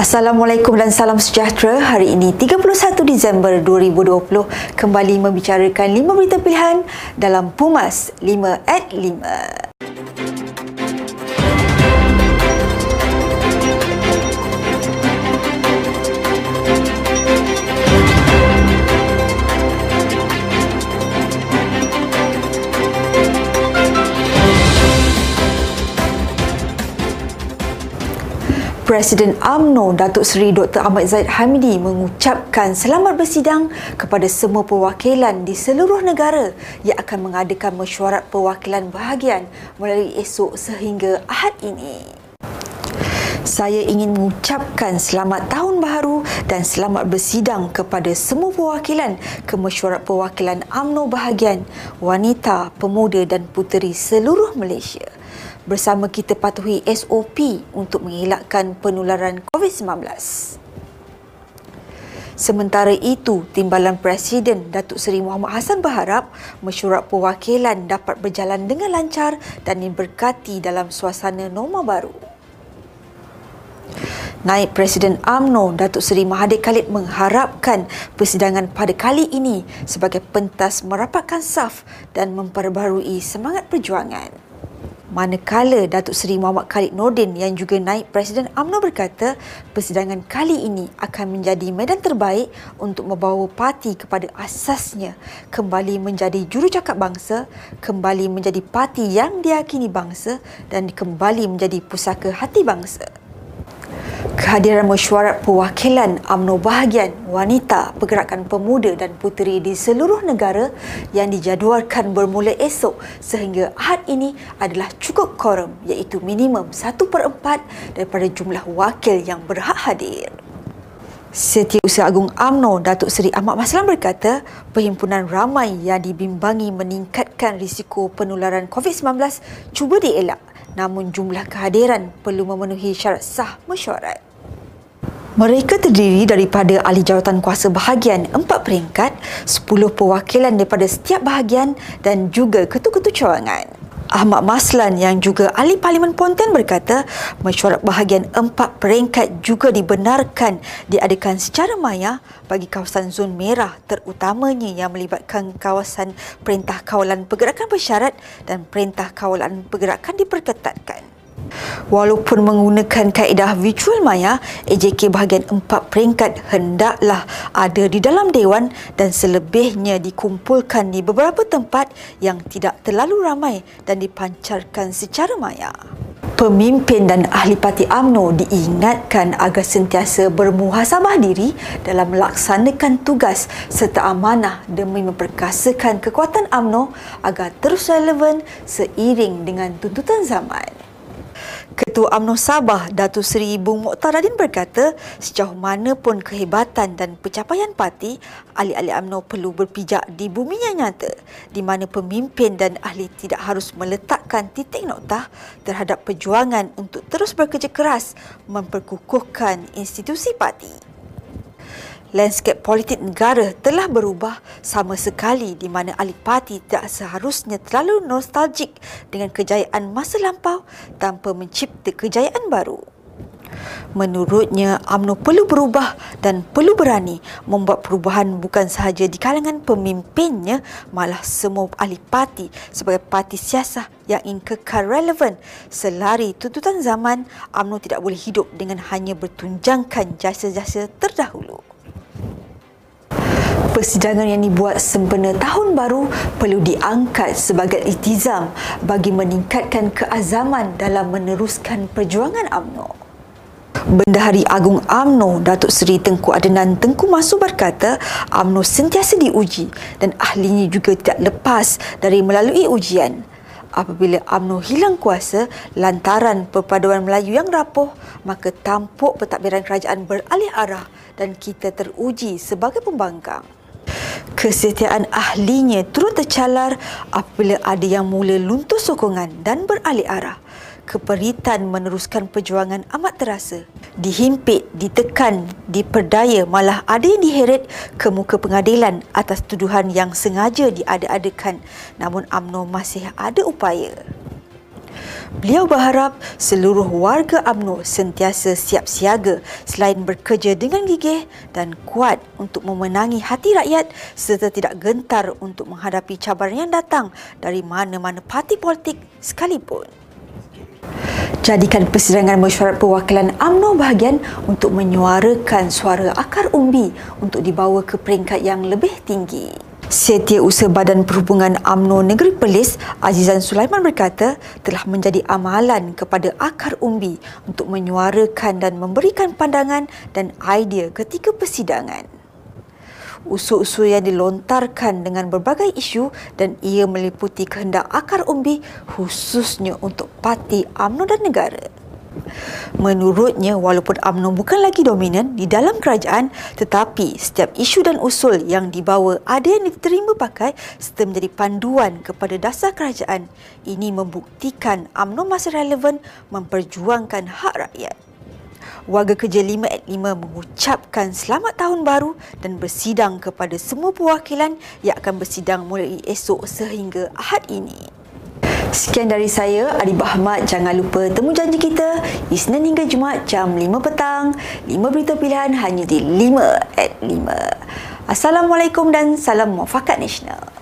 Assalamualaikum dan salam sejahtera. Hari ini 31 Disember 2020 kembali membicarakan 5 berita pilihan dalam Pumas 5 at 5. Presiden AMNO Datuk Seri Dr. Ahmad Zaid Hamidi mengucapkan selamat bersidang kepada semua perwakilan di seluruh negara yang akan mengadakan mesyuarat perwakilan bahagian melalui esok sehingga Ahad ini. Saya ingin mengucapkan selamat tahun baharu dan selamat bersidang kepada semua perwakilan ke mesyuarat perwakilan AMNO bahagian wanita, pemuda dan puteri seluruh Malaysia bersama kita patuhi SOP untuk mengelakkan penularan COVID-19. Sementara itu, Timbalan Presiden Datuk Seri Muhammad Hassan berharap mesyuarat perwakilan dapat berjalan dengan lancar dan diberkati dalam suasana norma baru. Naib Presiden AMNO Datuk Seri Mahathir Khalid mengharapkan persidangan pada kali ini sebagai pentas merapatkan saf dan memperbarui semangat perjuangan. Manakala Datuk Seri Muhammad Khalid Nordin yang juga naik Presiden AMNO berkata persidangan kali ini akan menjadi medan terbaik untuk membawa parti kepada asasnya kembali menjadi jurucakap bangsa, kembali menjadi parti yang diakini bangsa dan kembali menjadi pusaka hati bangsa. Kehadiran mesyuarat perwakilan UMNO bahagian wanita, pergerakan pemuda dan puteri di seluruh negara yang dijadualkan bermula esok sehingga Ahad ini adalah cukup korum iaitu minimum 1 per 4 daripada jumlah wakil yang berhak hadir. Setiausaha Agung AMNO Datuk Seri Ahmad Maslan berkata perhimpunan ramai yang dibimbangi meningkatkan risiko penularan COVID-19 cuba dielak namun jumlah kehadiran perlu memenuhi syarat sah mesyuarat. Mereka terdiri daripada ahli jawatan kuasa bahagian empat peringkat, 10 perwakilan daripada setiap bahagian dan juga ketua-ketua cawangan. Ahmad Maslan yang juga ahli Parlimen Pontian berkata mesyuarat bahagian empat peringkat juga dibenarkan diadakan secara maya bagi kawasan zon merah terutamanya yang melibatkan kawasan Perintah Kawalan Pergerakan Bersyarat dan Perintah Kawalan Pergerakan diperketatkan. Walaupun menggunakan kaedah virtual maya, AJK bahagian empat peringkat hendaklah ada di dalam dewan dan selebihnya dikumpulkan di beberapa tempat yang tidak terlalu ramai dan dipancarkan secara maya. Pemimpin dan ahli parti AMNO diingatkan agar sentiasa bermuhasabah diri dalam melaksanakan tugas serta amanah demi memperkasakan kekuatan AMNO agar terus relevan seiring dengan tuntutan zaman. Ketua UMNO Sabah Datuk Seri Bung Mokhtaradin berkata sejauh mana pun kehebatan dan pencapaian parti, ahli-ahli UMNO perlu berpijak di bumi yang nyata di mana pemimpin dan ahli tidak harus meletakkan titik noktah terhadap perjuangan untuk terus bekerja keras memperkukuhkan institusi parti landscape politik negara telah berubah sama sekali di mana ahli parti tidak seharusnya terlalu nostalgik dengan kejayaan masa lampau tanpa mencipta kejayaan baru. Menurutnya, UMNO perlu berubah dan perlu berani membuat perubahan bukan sahaja di kalangan pemimpinnya, malah semua ahli parti sebagai parti siasah yang ingin kekal relevan. Selari tuntutan zaman, UMNO tidak boleh hidup dengan hanya bertunjangkan jasa-jasa terdahulu persidangan yang dibuat sempena tahun baru perlu diangkat sebagai itizam bagi meningkatkan keazaman dalam meneruskan perjuangan AMNO. Bendahari Agung AMNO Datuk Seri Tengku Adenan Tengku Masu berkata AMNO sentiasa diuji dan ahlinya juga tidak lepas dari melalui ujian. Apabila AMNO hilang kuasa lantaran perpaduan Melayu yang rapuh, maka tampuk pentadbiran kerajaan beralih arah dan kita teruji sebagai pembangkang kesetiaan ahlinya turut tercalar apabila ada yang mula luntur sokongan dan beralih arah. Keperitan meneruskan perjuangan amat terasa. Dihimpit, ditekan, diperdaya malah ada yang diheret ke muka pengadilan atas tuduhan yang sengaja diada-adakan namun AMNO masih ada upaya. Beliau berharap seluruh warga AMNO sentiasa siap siaga selain bekerja dengan gigih dan kuat untuk memenangi hati rakyat serta tidak gentar untuk menghadapi cabaran yang datang dari mana-mana parti politik sekalipun. Jadikan persidangan mesyuarat perwakilan AMNO bahagian untuk menyuarakan suara akar umbi untuk dibawa ke peringkat yang lebih tinggi. Setiausaha Badan Perhubungan AMNO Negeri Perlis, Azizan Sulaiman berkata telah menjadi amalan kepada akar umbi untuk menyuarakan dan memberikan pandangan dan idea ketika persidangan usul-usul yang dilontarkan dengan berbagai isu dan ia meliputi kehendak akar umbi khususnya untuk parti AMNO dan negara. Menurutnya, walaupun AMNO bukan lagi dominan di dalam kerajaan tetapi setiap isu dan usul yang dibawa ada yang diterima pakai serta menjadi panduan kepada dasar kerajaan. Ini membuktikan AMNO masih relevan memperjuangkan hak rakyat warga kerja 5 at 5 mengucapkan selamat tahun baru dan bersidang kepada semua perwakilan yang akan bersidang mulai esok sehingga Ahad ini. Sekian dari saya, Adi Bahmat. Jangan lupa temu janji kita Isnin hingga Jumaat jam 5 petang. 5 berita pilihan hanya di 5 at 5. Assalamualaikum dan salam muafakat nasional.